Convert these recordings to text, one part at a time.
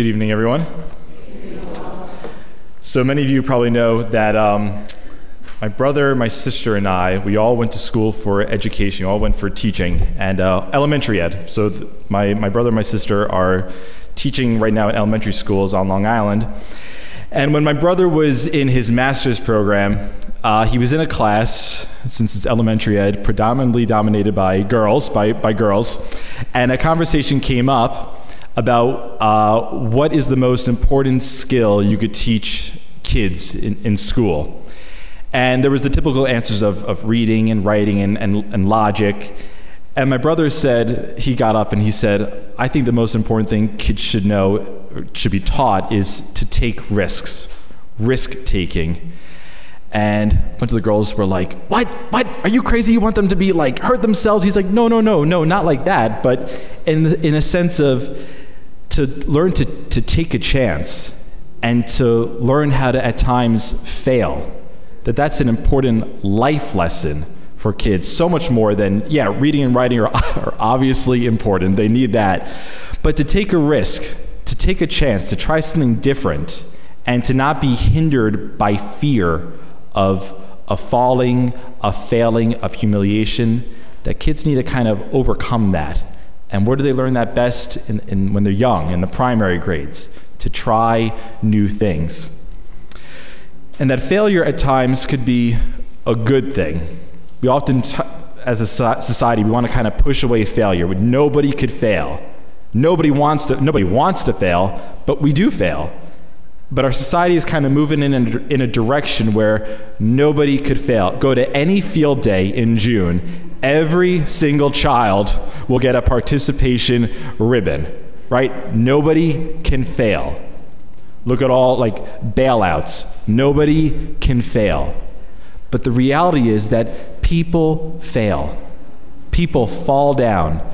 Good evening, everyone. So many of you probably know that um, my brother, my sister, and I, we all went to school for education. We all went for teaching and uh, elementary ed. So th- my, my brother and my sister are teaching right now at elementary schools on Long Island. And when my brother was in his master's program, uh, he was in a class, since it's elementary ed, predominantly dominated by girls, by, by girls, and a conversation came up about uh, what is the most important skill you could teach kids in, in school. And there was the typical answers of, of reading and writing and, and, and logic. And my brother said, he got up and he said, I think the most important thing kids should know, should be taught, is to take risks, risk taking. And a bunch of the girls were like, What? What? Are you crazy? You want them to be like, hurt themselves? He's like, No, no, no, no, not like that. But in, in a sense of to learn to, to take a chance and to learn how to at times fail that that's an important life lesson for kids so much more than yeah reading and writing are, are obviously important. They need that. But to take a risk to take a chance to try something different and to not be hindered by fear of a falling a failing of humiliation that kids need to kind of overcome that and where do they learn that best in, in, when they're young in the primary grades to try new things and that failure at times could be a good thing. We often, t- as a society, we want to kind of push away failure. Nobody could fail. Nobody wants to. Nobody wants to fail, but we do fail. But our society is kind of moving in a, in a direction where nobody could fail. Go to any field day in June, every single child will get a participation ribbon. Right? Nobody can fail. Look at all like bailouts. Nobody can fail. But the reality is that people fail. People fall down.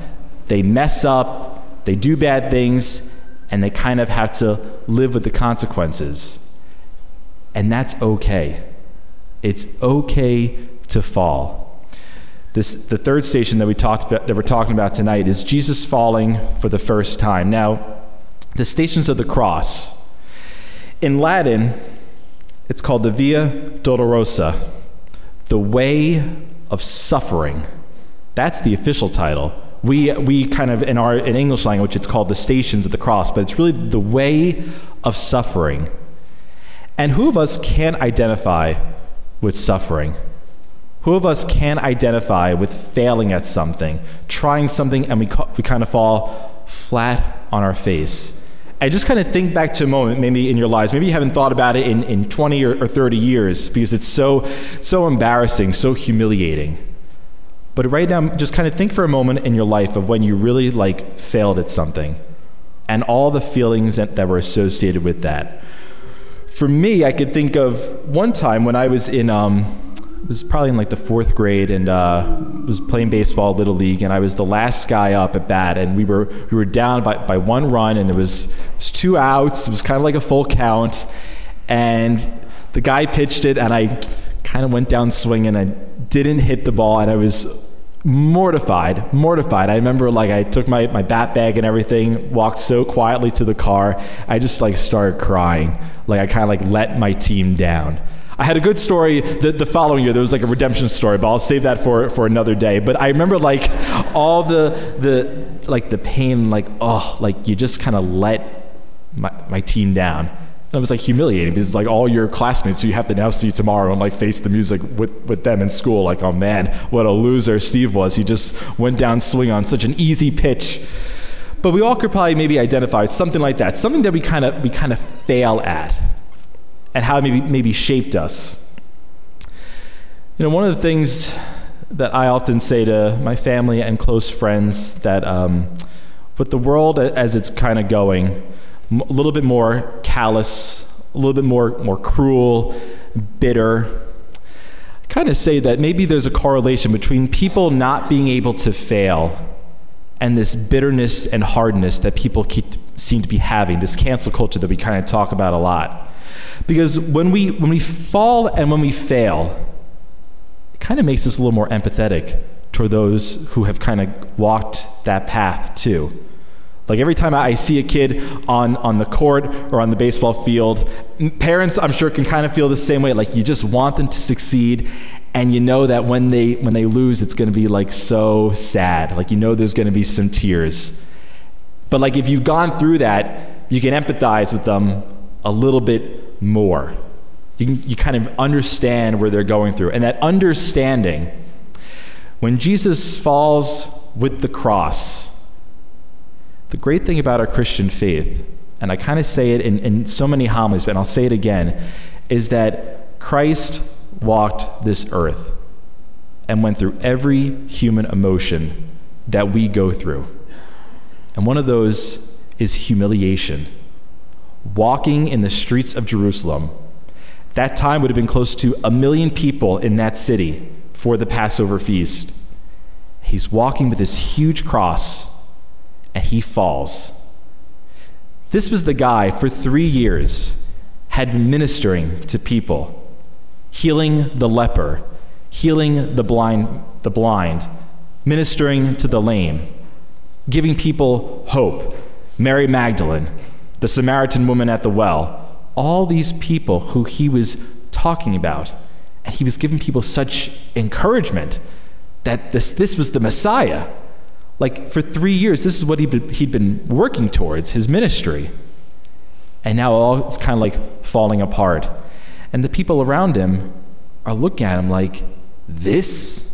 They mess up, they do bad things, and they kind of have to live with the consequences. And that's okay. It's okay to fall. This, the third station that we talked about, that we're talking about tonight is Jesus falling for the first time. Now, the stations of the cross in Latin, it's called the Via Dolorosa, the way of suffering. That's the official title. We, we kind of, in our in English language, it's called the Stations of the Cross, but it's really the way of suffering. And who of us can identify with suffering? Who of us can identify with failing at something, trying something, and we, we kind of fall flat on our face? and just kind of think back to a moment maybe in your lives maybe you haven't thought about it in, in 20 or, or 30 years because it's so so embarrassing so humiliating but right now just kind of think for a moment in your life of when you really like failed at something and all the feelings that, that were associated with that. For me i could think of one time when i was in um, was probably in like the fourth grade and uh, was playing baseball little league and I was the last guy up at bat and we were we were down by, by one run and it was, it was two outs it was kind of like a full count and the guy pitched it and I kind of went down swinging I didn't hit the ball and I was mortified mortified i remember like i took my, my bat bag and everything walked so quietly to the car i just like started crying like i kind of like let my team down I had a good story the, the following year. There was like a redemption story, but I'll save that for, for another day. But I remember like all the the like the pain, like oh, like you just kind of let my, my team down. And it was like humiliating because like all your classmates who you have to now see tomorrow and like face the music with, with them in school. Like, oh man, what a loser Steve was. He just went down swing on such an easy pitch. But we all could probably maybe identify something like that, something that we kind of we kind of fail at and how it maybe, maybe shaped us. You know, one of the things that I often say to my family and close friends that um, with the world as it's kind of going, a little bit more callous, a little bit more, more cruel, bitter, I kind of say that maybe there's a correlation between people not being able to fail and this bitterness and hardness that people keep, seem to be having, this cancel culture that we kind of talk about a lot. Because when we, when we fall and when we fail, it kind of makes us a little more empathetic toward those who have kind of walked that path too. Like every time I see a kid on, on the court or on the baseball field, parents, I'm sure, can kind of feel the same way. Like you just want them to succeed, and you know that when they when they lose, it's going to be like so sad. Like you know there's going to be some tears. But like if you've gone through that, you can empathize with them a little bit more. You can, you kind of understand where they're going through, and that understanding. When Jesus falls with the cross the great thing about our Christian faith, and I kind of say it in, in so many homilies, but I'll say it again, is that Christ walked this earth and went through every human emotion that we go through. And one of those is humiliation. Walking in the streets of Jerusalem, that time would have been close to a million people in that city for the Passover feast. He's walking with this huge cross and he falls. This was the guy for three years had been ministering to people, healing the leper, healing the blind, the blind, ministering to the lame, giving people hope. Mary Magdalene, the Samaritan woman at the well, all these people who he was talking about. And he was giving people such encouragement that this, this was the Messiah. Like for three years, this is what he'd he'd been working towards, his ministry. And now all it's kind of like falling apart. And the people around him are looking at him like, this,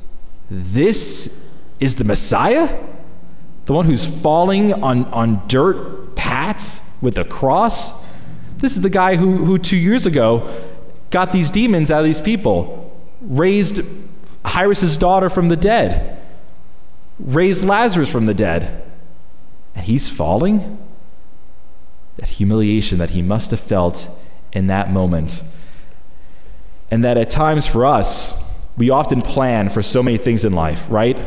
this is the Messiah? The one who's falling on, on dirt paths with a cross? This is the guy who, who two years ago got these demons out of these people, raised Jairus' daughter from the dead raised Lazarus from the dead, and he's falling? That humiliation that he must have felt in that moment. And that at times for us, we often plan for so many things in life, right?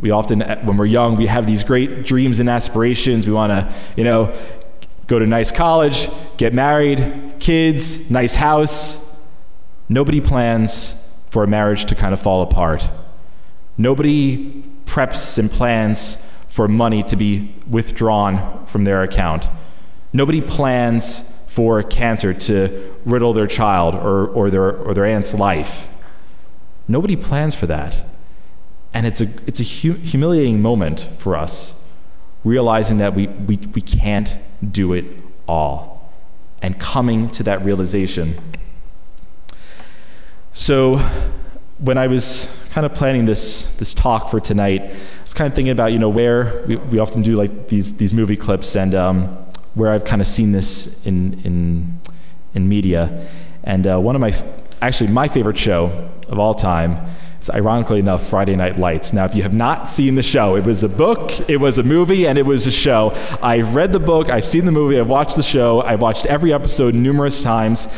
We often, when we're young, we have these great dreams and aspirations. We want to, you know, go to nice college, get married, kids, nice house. Nobody plans for a marriage to kind of fall apart. Nobody preps and plans for money to be withdrawn from their account. Nobody plans for cancer to riddle their child or, or, their, or their aunt's life. Nobody plans for that. And it's a, it's a hu- humiliating moment for us, realizing that we, we, we can't do it all and coming to that realization. So, when I was kind of planning this this talk for tonight, I was kind of thinking about you know where we, we often do like these these movie clips and um, where I've kind of seen this in in in media, and uh, one of my actually my favorite show of all time is ironically enough Friday Night Lights. Now, if you have not seen the show, it was a book, it was a movie, and it was a show. I've read the book, I've seen the movie, I've watched the show, I've watched every episode numerous times.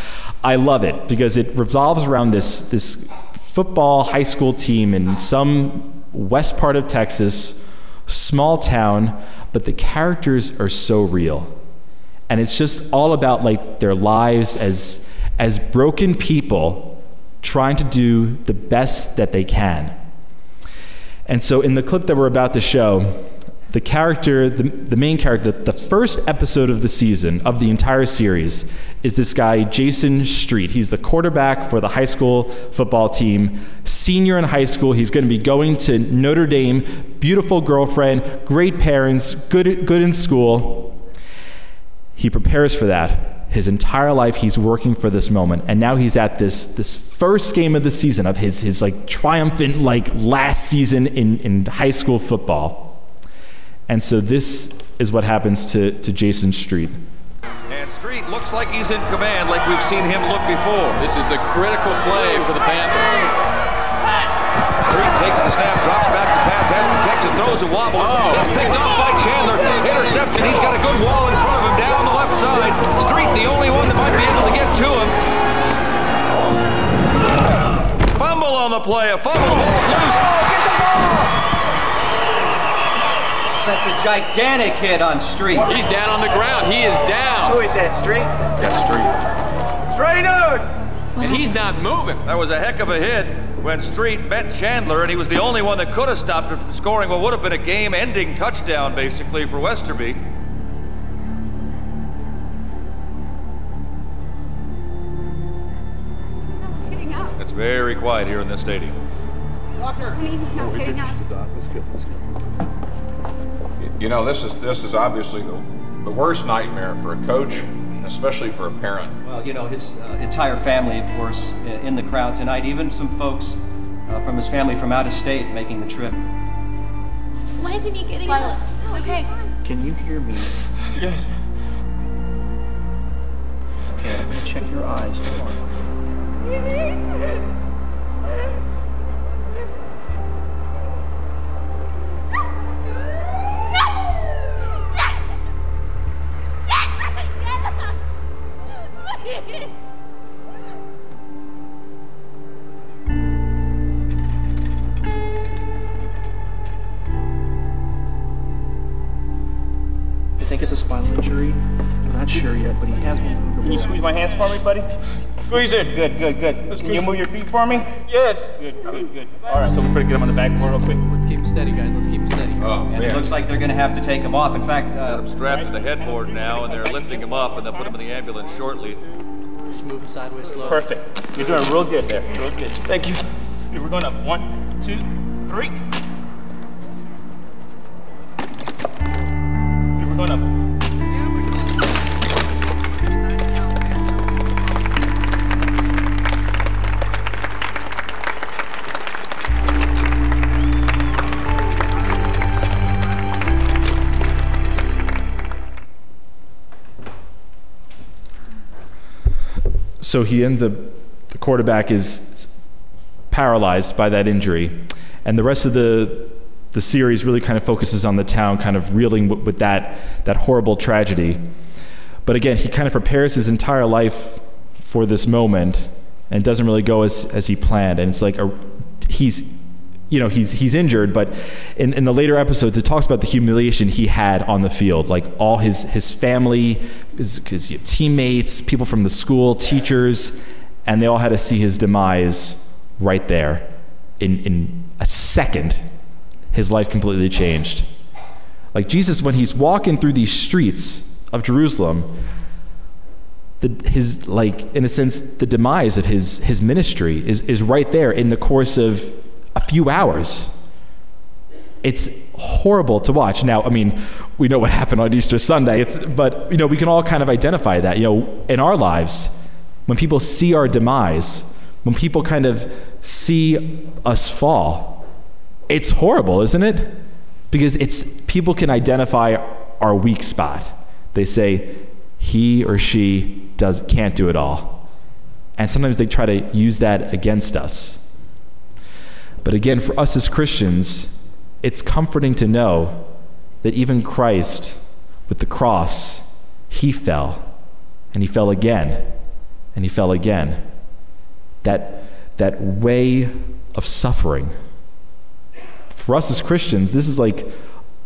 I love it because it revolves around this this football high school team in some west part of Texas, small town, but the characters are so real. And it's just all about like their lives as as broken people trying to do the best that they can. And so in the clip that we're about to show, the character, the, the main character, the first episode of the season, of the entire series, is this guy, Jason Street. He's the quarterback for the high school football team, senior in high school. He's going to be going to Notre Dame, beautiful girlfriend, great parents, good, good in school. He prepares for that. His entire life, he's working for this moment. And now he's at this, this first game of the season of his, his like triumphant, like last season in, in high school football. And so this is what happens to, to Jason Street. And Street looks like he's in command, like we've seen him look before. This is a critical play for the Panthers. Street takes the snap, drops back the pass, has protection, throws a wobble. Oh. That's picked off by Chandler. Interception. He's got a good wall in front of him down the left side. Street, the only one that might be able to get to him. Fumble on the play. A fumble. Loose. Oh, get the ball. That's a gigantic hit on Street. He's down on the ground. He is down. Who is that, Street? That's Street. Straight on! And he's not moving. That was a heck of a hit when Street met Chandler, and he was the only one that could have stopped him from scoring what would have been a game ending touchdown, basically, for Westerby. It's very quiet here in this stadium. Walker. Honey, he's not oh, getting. Let's go. Let's go. You know, this is this is obviously the, the worst nightmare for a coach, especially for a parent. Well, you know, his uh, entire family, of course, in the crowd tonight, even some folks uh, from his family from out of state making the trip. Why isn't he getting out? Okay. Can you hear me? Yes. Okay, I'm gonna check your eyes. Hold my hands for me, buddy? Squeeze it. Good, good, good. Can you move your feet for me? Yes. Good, good, good. All right, so we're trying to get him on the back board real quick. Let's keep him steady, guys. Let's keep him steady. Oh And it looks like they're going to have to take him off. In fact, uh, I'm strapped to the headboard now, and they're lifting him up, and they'll put him in the ambulance shortly. Just move him sideways slowly. Perfect. You're doing real good there. Real good. Thank you. Okay, we're going up. One, two, three. So he ends up, the quarterback is paralyzed by that injury. And the rest of the, the series really kind of focuses on the town kind of reeling with, with that, that horrible tragedy. But again, he kind of prepares his entire life for this moment and doesn't really go as, as he planned. And it's like a, he's, you know, he's, he's injured, but in, in the later episodes, it talks about the humiliation he had on the field. Like all his, his family, his, his teammates, people from the school, teachers, and they all had to see his demise right there. In, in a second, his life completely changed. Like Jesus, when he's walking through these streets of Jerusalem, the, his like in a sense the demise of his his ministry is is right there in the course of a few hours. It's horrible to watch. Now i mean we know what happened on easter sunday. It's but you know we can all kind of identify that you know in our lives when people see our demise when people kind of see us fall it's horrible isn't it? Because it's people can identify our weak spot. They say he or she does can't do it all. And sometimes they try to use that against us but again for us as christians it's comforting to know that even christ with the cross he fell and he fell again and he fell again that that way of suffering for us as christians this is like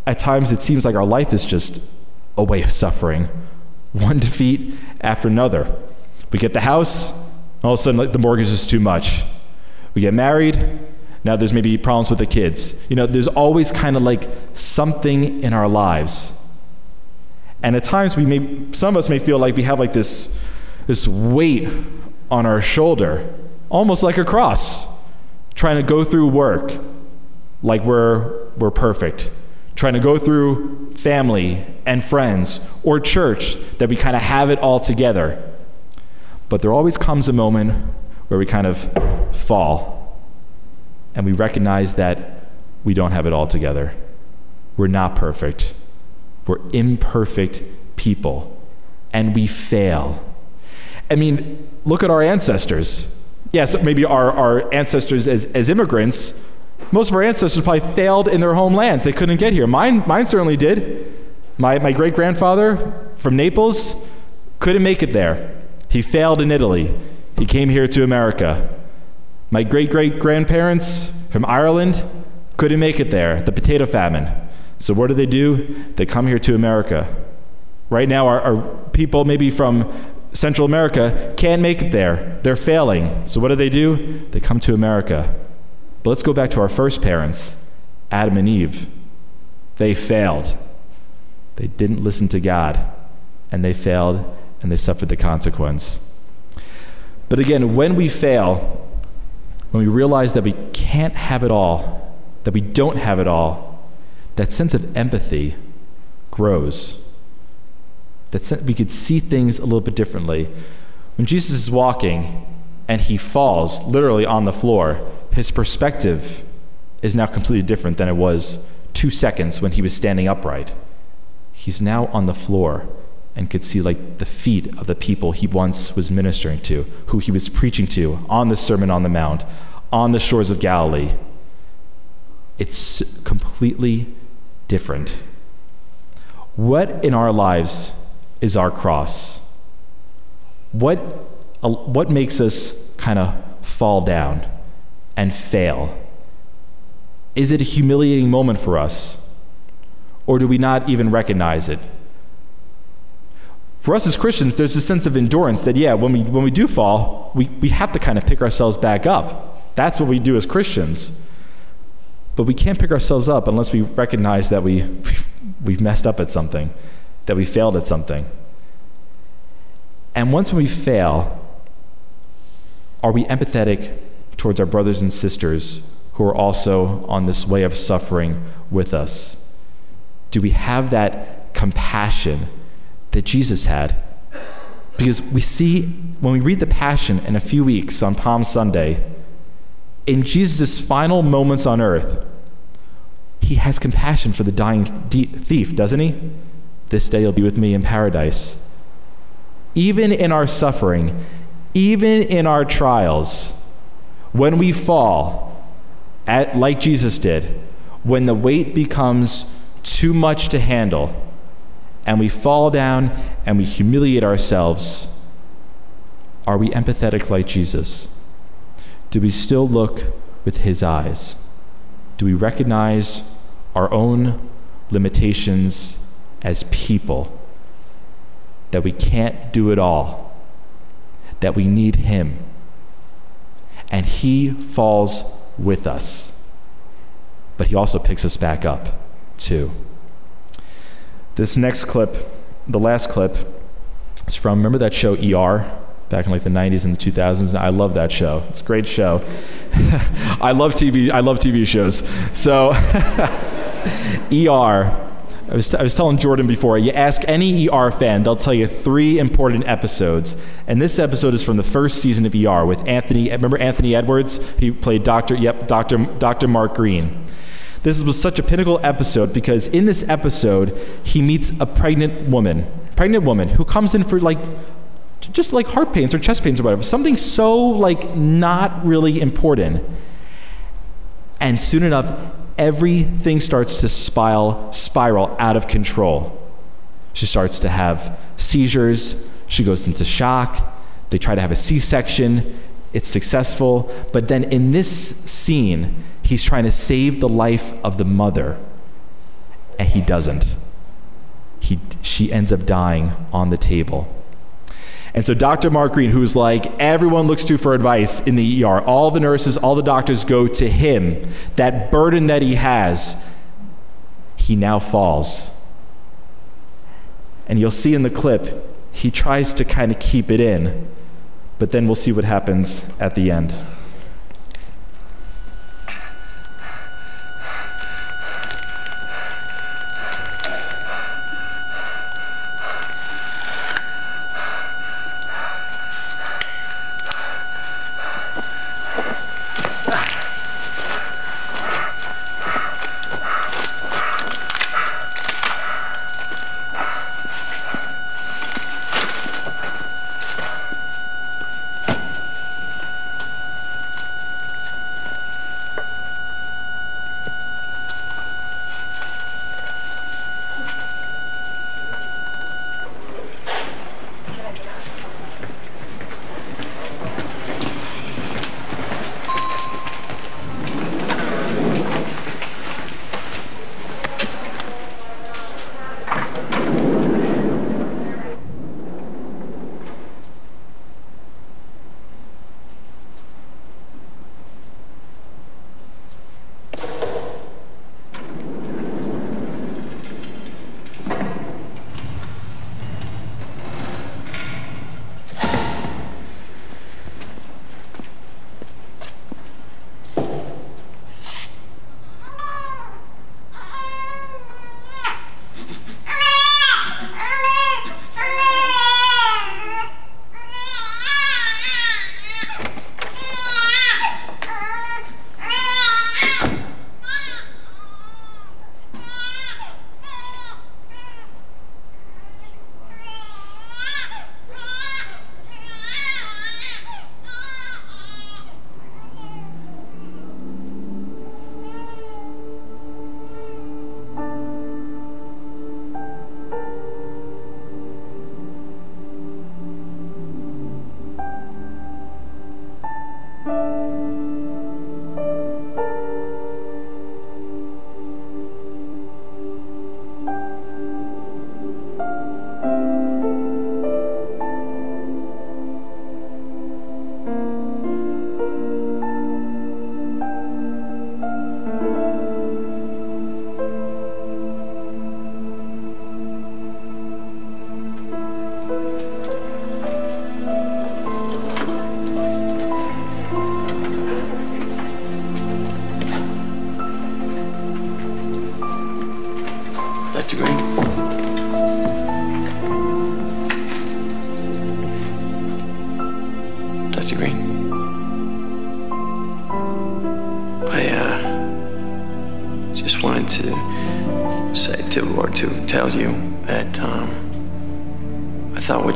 at times it seems like our life is just a way of suffering one defeat after another. We get the house, all of a sudden like, the mortgage is too much. We get married, now there's maybe problems with the kids. You know, there's always kind of like something in our lives. And at times we may some of us may feel like we have like this this weight on our shoulder, almost like a cross, trying to go through work like we're we're perfect trying to go through family and friends or church that we kind of have it all together. But there always comes a moment where we kind of fall and we recognize that we don't have it all together. We're not perfect. We're imperfect people and we fail. I mean, look at our ancestors. Yes, maybe our, our ancestors as, as immigrants most of our ancestors probably failed in their homelands. They couldn't get here. Mine, mine certainly did. My, my great grandfather from Naples couldn't make it there. He failed in Italy. He came here to America. My great great grandparents from Ireland couldn't make it there, the potato famine. So, what do they do? They come here to America. Right now, our, our people, maybe from Central America, can't make it there. They're failing. So, what do they do? They come to America. But let's go back to our first parents, Adam and Eve. They failed. They didn't listen to God, and they failed, and they suffered the consequence. But again, when we fail, when we realize that we can't have it all, that we don't have it all, that sense of empathy grows. That we could see things a little bit differently. When Jesus is walking and he falls literally on the floor, his perspective is now completely different than it was two seconds when he was standing upright. He's now on the floor and could see like the feet of the people he once was ministering to, who he was preaching to on the Sermon on the Mount, on the shores of Galilee. It's completely different. What in our lives is our cross? What, uh, what makes us kind of fall down and fail? Is it a humiliating moment for us? Or do we not even recognize it? For us as Christians, there's a sense of endurance that, yeah, when we, when we do fall, we, we have to kind of pick ourselves back up. That's what we do as Christians. But we can't pick ourselves up unless we recognize that we, we've messed up at something, that we failed at something. And once we fail, are we empathetic towards our brothers and sisters who are also on this way of suffering with us? Do we have that compassion that Jesus had? Because we see, when we read the Passion in a few weeks on Palm Sunday, in Jesus' final moments on earth, he has compassion for the dying thief, doesn't he? This day you'll be with me in paradise. Even in our suffering, even in our trials, when we fall, at, like Jesus did, when the weight becomes too much to handle, and we fall down and we humiliate ourselves, are we empathetic like Jesus? Do we still look with his eyes? Do we recognize our own limitations as people? That we can't do it all, that we need him. And he falls with us, but he also picks us back up too. This next clip, the last clip, is from remember that show ER back in like the 90s and the 2000s and I love that show. It's a great show. I love TV I love TV shows. So ER I was, t- I was telling Jordan before, you ask any ER fan, they'll tell you three important episodes. And this episode is from the first season of ER with Anthony, remember Anthony Edwards? He played Dr. Yep, Dr. Dr. Mark Greene. This was such a pinnacle episode because in this episode, he meets a pregnant woman, pregnant woman who comes in for like just like heart pains or chest pains or whatever, something so like not really important. And soon enough, everything starts to spiral, spiral out of control. She starts to have seizures. She goes into shock. They try to have a C section. It's successful. But then in this scene, he's trying to save the life of the mother, and he doesn't. He, she ends up dying on the table. And so Dr. Mark Greene, who's like everyone looks to for advice in the ER, all the nurses, all the doctors go to him. That burden that he has, he now falls. And you'll see in the clip, he tries to kind of keep it in, but then we'll see what happens at the end.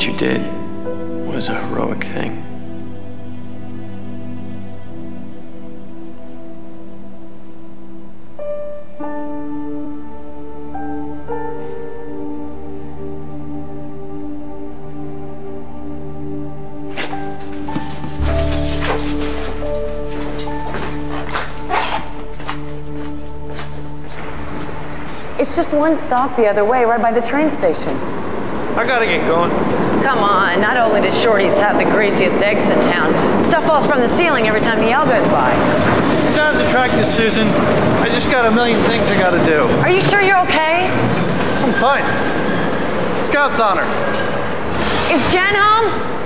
What you did was a heroic thing. It's just one stop the other way, right by the train station. I gotta get going. Come on, not only does Shorty's have the greasiest eggs in town, stuff falls from the ceiling every time the L goes by. Sounds attractive, Susan. I just got a million things I gotta do. Are you sure you're okay? I'm fine. Scout's honor. Is Jen home?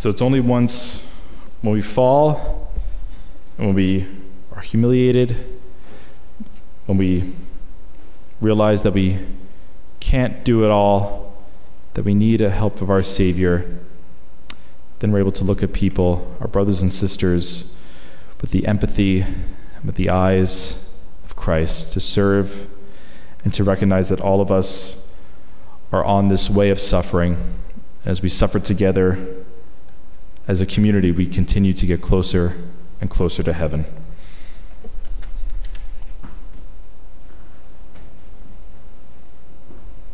So it's only once when we fall and when we are humiliated, when we realize that we can't do it all, that we need a help of our Savior, then we're able to look at people, our brothers and sisters, with the empathy, with the eyes of Christ, to serve and to recognize that all of us are on this way of suffering. As we suffer together, as a community, we continue to get closer and closer to heaven.